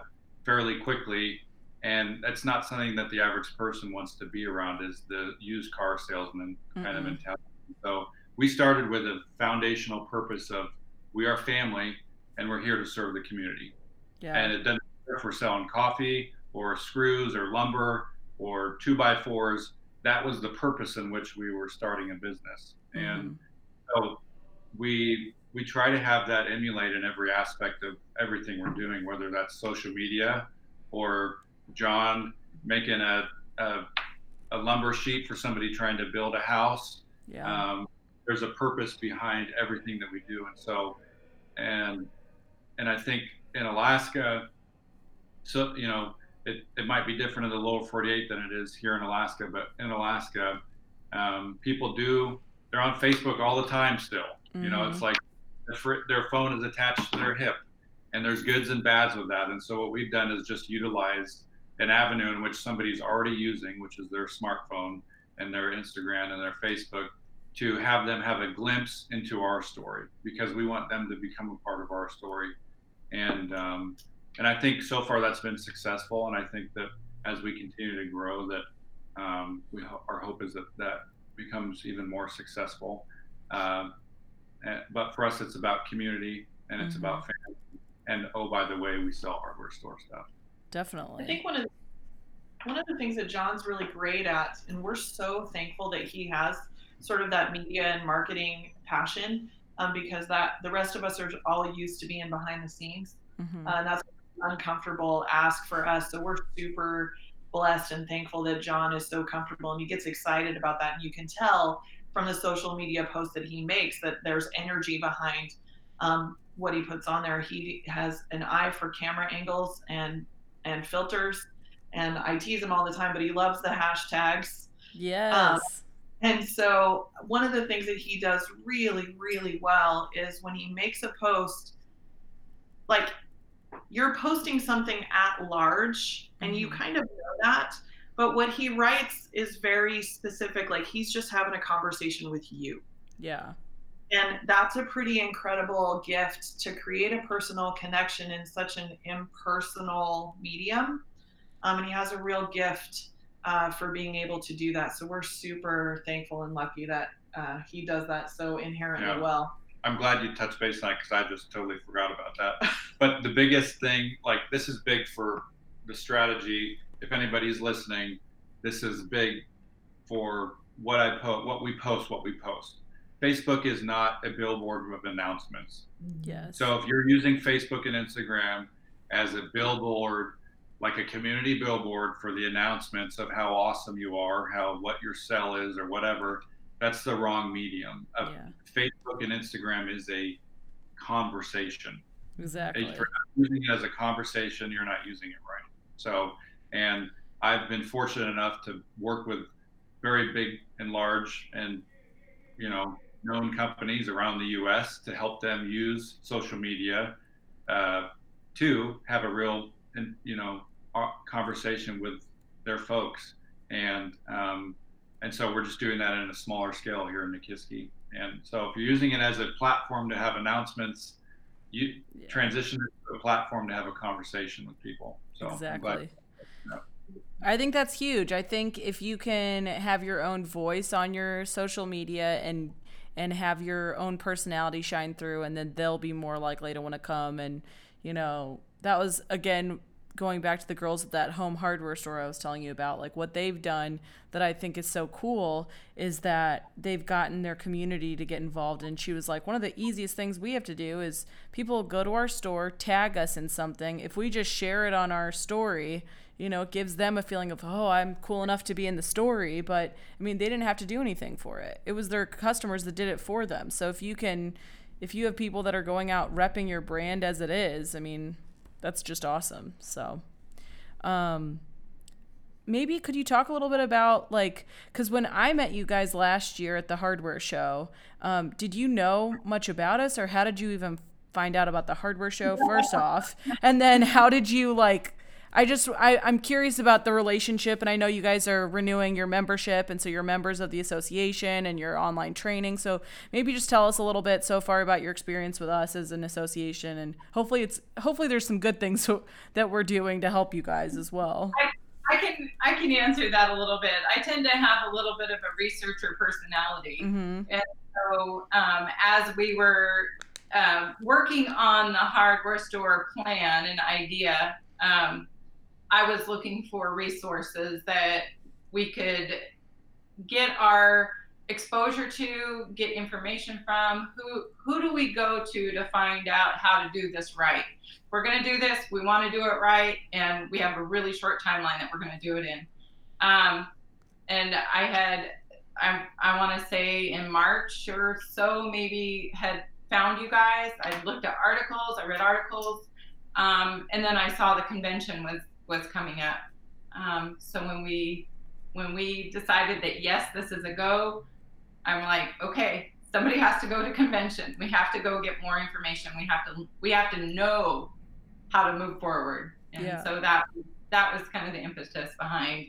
fairly quickly. And that's not something that the average person wants to be around is the used car salesman kind mm-hmm. of mentality. So we started with a foundational purpose of we are family and we're here to serve the community. Yeah. And it doesn't matter if we're selling coffee or screws or lumber or two by fours that was the purpose in which we were starting a business. Mm-hmm. And so we we try to have that emulate in every aspect of everything we're doing, whether that's social media or John making a, a, a lumber sheet for somebody trying to build a house. Yeah. Um, there's a purpose behind everything that we do, and so and and I think in Alaska, so you know it, it might be different in the lower 48 than it is here in Alaska, but in Alaska, um, people do, they're on Facebook all the time still. Mm-hmm. You know, it's mm-hmm. like their, their phone is attached to their hip, and there's goods and bads with that. And so what we've done is just utilize an avenue in which somebody's already using, which is their smartphone and their Instagram and their Facebook, to have them have a glimpse into our story because we want them to become a part of our story. And um, and I think so far that's been successful. And I think that as we continue to grow, that um, we our hope is that that becomes even more successful. Um, and, but for us, it's about community and it's mm-hmm. about family. And oh, by the way, we sell hardware store stuff. Definitely. I think one of the, one of the things that John's really great at, and we're so thankful that he has sort of that media and marketing passion, um, because that the rest of us are all used to being behind the scenes. Mm-hmm. Uh, and that's uncomfortable ask for us. So we're super blessed and thankful that John is so comfortable and he gets excited about that. And you can tell from the social media posts that he makes that there's energy behind um, what he puts on there. He has an eye for camera angles and and filters, and I tease him all the time, but he loves the hashtags. Yes. Um, and so one of the things that he does really, really well is when he makes a post, like you're posting something at large and you mm-hmm. kind of know that but what he writes is very specific like he's just having a conversation with you. Yeah. And that's a pretty incredible gift to create a personal connection in such an impersonal medium. Um, and he has a real gift uh, for being able to do that. So we're super thankful and lucky that uh, he does that so inherently yeah. well I'm glad you touched base on it because I just totally forgot about that. <laughs> but the biggest thing, like this is big for the strategy. If anybody's listening, this is big for what I post, what we post, what we post. Facebook is not a billboard of announcements. Yes. So if you're using Facebook and Instagram, as a billboard, like a community billboard for the announcements of how awesome you are, how what your sell is, or whatever, that's the wrong medium. Yeah. Facebook and Instagram is a conversation. Exactly. If you're not using it as a conversation, you're not using it right. So, and I've been fortunate enough to work with very big and large and, you know, known companies around the U.S. to help them use social media uh, to have a real, and you know, conversation with their folks. And um, and so we're just doing that in a smaller scale here in Nikiski. And so if you're using it as a platform to have announcements, you Yeah. transition it to a platform to have a conversation with people. So exactly. I think that's huge. I think if you can have your own voice on your social media and and have your own personality shine through and then they'll be more likely to want to come and you know, that was again going back to the girls at that home hardware store I was telling you about, like what they've done that I think is so cool is that they've gotten their community to get involved. And she was like, one of the easiest things we have to do is people go to our store, tag us in something. If we just share it on our story, you know, it gives them a feeling of, oh, I'm cool enough to be in the story. But I mean, they didn't have to do anything for it. It was their customers that did it for them. So if you can, if you have people that are going out repping your brand as it is, I mean, that's just awesome. So, um, maybe could you talk a little bit about like because when i met you guys last year at the hardware show um, did you know much about us or how did you even find out about the hardware show first off and then how did you like i just I, i'm curious about the relationship and i know you guys are renewing your membership and so you're members of the association and your online training so maybe just tell us a little bit so far about your experience with us as an association and hopefully it's hopefully there's some good things <laughs> that we're doing to help you guys as well I can I can answer that a little bit. I tend to have a little bit of a researcher personality, mm-hmm. and so um, as we were um, working on the hardware store plan and idea, um, I was looking for resources that we could get our exposure to, get information from. Who who do we go to to find out how to do this right? We're going to do this. We want to do it right, and we have a really short timeline that we're going to do it in. Um, and I had, I, I want to say in March or so, maybe had found you guys. I looked at articles. I read articles, um, and then I saw the convention was was coming up. Um, so when we when we decided that yes, this is a go, I'm like, okay, somebody has to go to convention. We have to go get more information. We have to we have to know how to move forward. And Yeah. so that that was kind of the impetus behind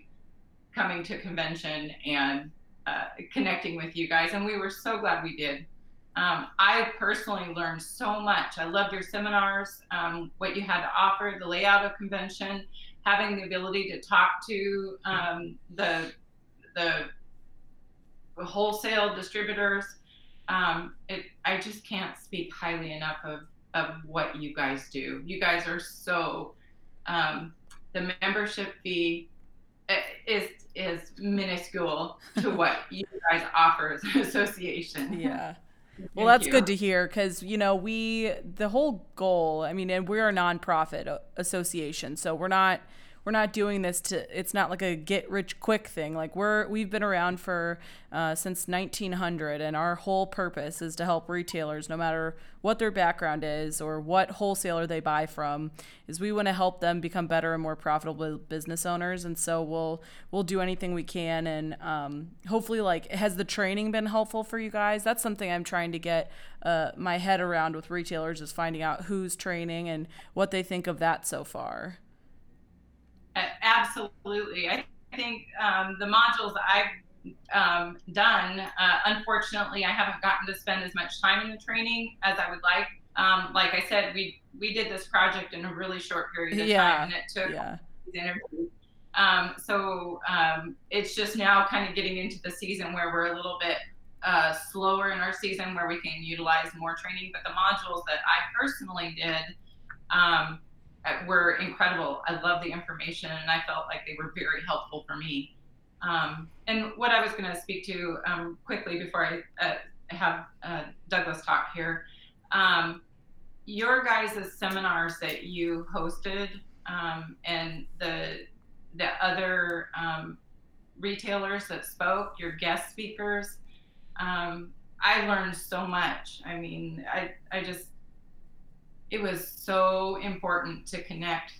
coming to convention and uh, connecting with you guys. And we were so glad we did. Um, I personally learned so much. I loved your seminars, um, what you had to offer, the layout of convention, having the ability to talk to um, the the wholesale distributors. Um, it, I just can't speak highly enough of, of what you guys do. You guys are so, um, the membership fee is, is minuscule to <laughs> what you guys offer as an association. yeah well Thank that's you. good to hear because you know we the whole goal i mean and we're a nonprofit association so we're not we're not doing this to it's not like a get rich quick thing. Like we're we've been around for uh, since 1900 and our whole purpose is to help retailers no matter what their background is or what wholesaler they buy from is we want to help them become better and more profitable business owners and so we'll we'll do anything we can and um, hopefully like has the training been helpful for you guys? That's something i'm trying to get uh, my head around with retailers is finding out who's training and what they think of that so far Absolutely. I think um, the modules I've um, done, uh, unfortunately, I haven't gotten to spend as much time in the training as I would like. Um, like I said, we we did this project in a really short period of Yeah. time, and it took yeah these interviews. Um, so um, it's just now kind of getting into the season where we're a little bit uh, slower in our season where we can utilize more training. But the modules that I personally did um, were incredible. I love the information and I felt like they were very helpful for me. Um, and what I was going to speak to um, quickly before I uh, have uh, Douglas talk here. Um, your guys' seminars that you hosted um, and the the other um, retailers that spoke, your guest speakers, um, I learned so much. I mean, I I just it was so important to connect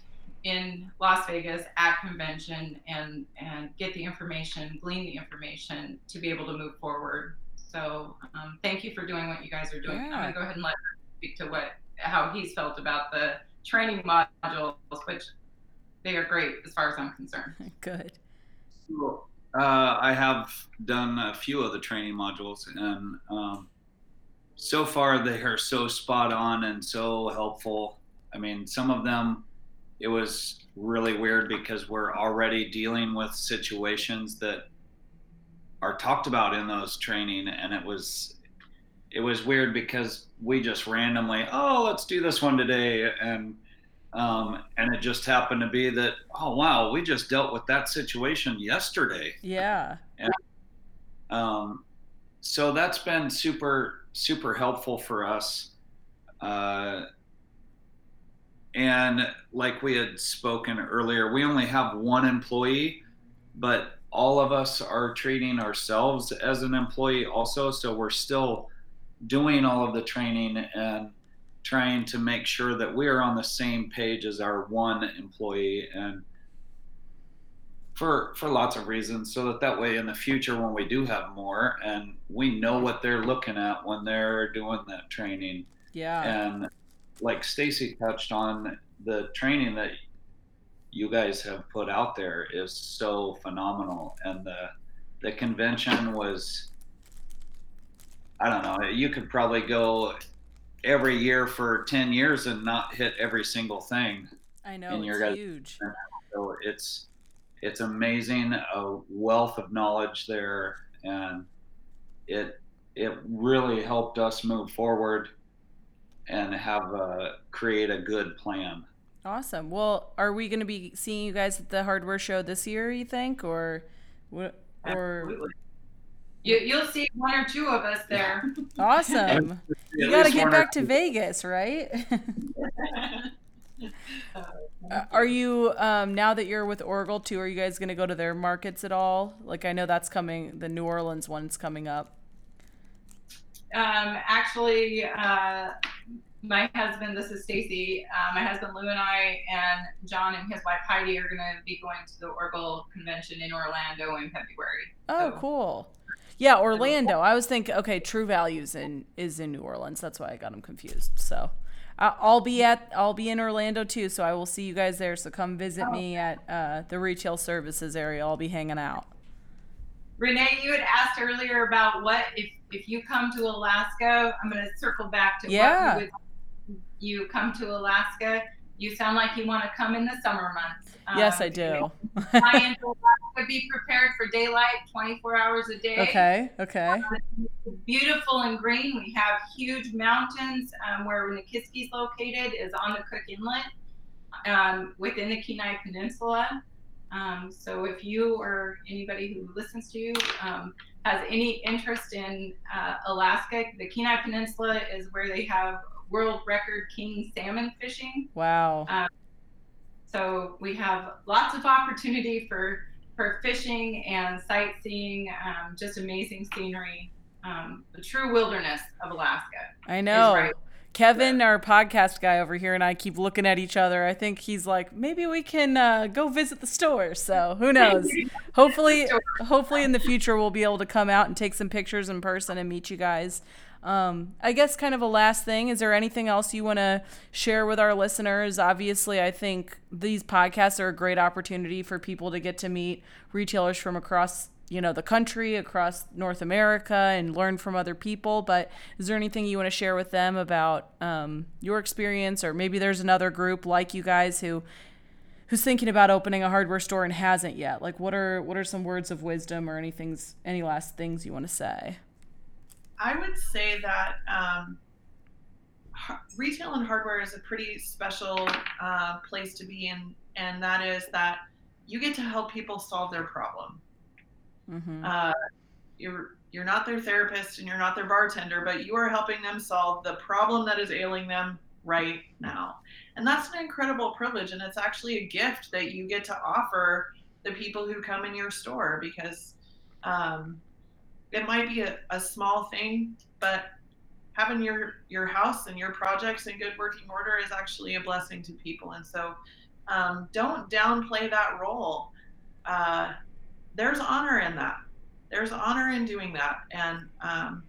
in Las Vegas at convention and and get the information, glean the information to be able to move forward. So um, thank you for doing what you guys are doing. Yeah. I'm gonna go ahead and let her speak to what how he's felt about the training modules, which they are great as far as I'm concerned. <laughs> Good. So, uh, I have done a few of the training modules, and um, so far they are so spot on and so helpful. I mean, some of them it was really weird because we're already dealing with situations that are talked about in those training, and it was it was weird because we just randomly, oh, let's do this one today, and um, and it just happened to be that, oh wow, we just dealt with that situation yesterday. Yeah. Um, so that's been super super helpful for us. Uh, and like we had spoken earlier, we only have one employee, but all of us are treating ourselves as an employee also. So we're still doing all of the training and trying to make sure that we are on the same page as our one employee and for for lots of reasons so that that way in the future when we do have more and we know what they're looking at when they're doing that training Yeah. and like Stacy touched on the training that you guys have put out there is so phenomenal and the the convention was I don't know you could probably go every year for 10 years and not hit every single thing I know in your it's guys- huge. so it's it's amazing a wealth of knowledge there and it it really helped us move forward and have a create a good plan Awesome. Well, are we going to be seeing you guys at the hardware show this year? You think, or, wh- or Absolutely. You, you'll see one or two of us there. <laughs> awesome? <laughs> you got to get back to. Vegas, right? <laughs> Uh, are you um, now that you're with Orgill too? Are you guys going to go to their markets at all? Like I know that's coming. The New Orleans one's coming up. Um, actually, uh, my husband, this is Stacy, uh, my husband Lou and I, and John and his wife Heidi are going to be going to the Orgill convention in Orlando in February. Oh, So- cool. Yeah, Orlando. I was thinking, okay, True Values in is in New Orleans. That's why I got them confused. So, I'll be at I'll be in Orlando too. So I will see you guys there. So come visit me at uh, the retail services area. I'll be hanging out. Renee, you had asked earlier about what if if you come to Alaska. I'm going to circle back to Yeah. what you would you come to Alaska. You sound like you want to come in the summer months. yes, Um, I do. Into <laughs> Alaska, be prepared for daylight, 24 hours a day. okay. Okay. beautiful and green. We have huge mountains um, where Nikiski is located is on the Cook Inlet um, within the Kenai Peninsula. Um, so if you or anybody who listens to you um, has any interest in uh, Alaska, the Kenai Peninsula is where they have world record king salmon fishing. Wow. So we have lots of opportunity for for fishing and sightseeing, um, just amazing scenery, um, the true wilderness of Alaska. I know. right. Kevin, our podcast guy over here, and I keep looking at each other. I think he's like, maybe we can uh, go visit the store. So who <laughs> knows? hopefully, hopefully in the future we'll be able to come out and take some pictures in person and meet you guys. Um, I guess kind of a last thing. Is there anything else you want to share with our listeners? Obviously, I think these podcasts are a great opportunity for people to get to meet retailers from across you know the country across north america and learn from other people but is there anything you want to share with them about um, your experience or maybe there's another group like you guys who who's thinking about opening a hardware store and hasn't yet like what are what are some words of wisdom or anything's any last things you want to say I would say that um, retail and hardware is a pretty special uh, place to be in, and that is that you get to help people solve their problem. mm-hmm. Uh, you're you're not their therapist and you're not their bartender, but you are helping them solve the problem that is ailing them right now. And that's an incredible privilege. And it's actually a gift that you get to offer the people who come in your store because um, it might be a, a small thing, but having your your house and your projects in good working order is actually a blessing to people. And so um, don't downplay that role. Uh, there's honor in that. There's honor in doing that, and um,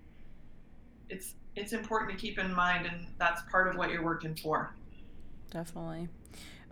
it's it's important to keep in mind, and that's part of what you're working for. Definitely.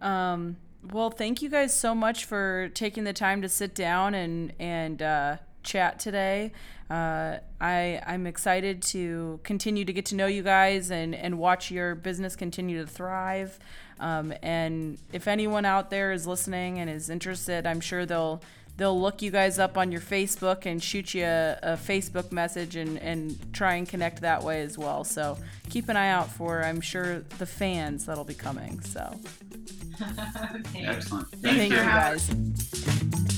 Um, well, thank you guys so much for taking the time to sit down and and uh, chat today. Uh, I I'm excited to continue to get to know you guys and and watch your business continue to thrive. Um, and if anyone out there is listening and is interested, I'm sure they'll they'll look you guys up on your Facebook and shoot you a, a, Facebook message and, and try and connect that way as well. So keep an eye out for, I'm sure, the fans that'll be coming. So <laughs> excellent. Thank, Thank you, guys.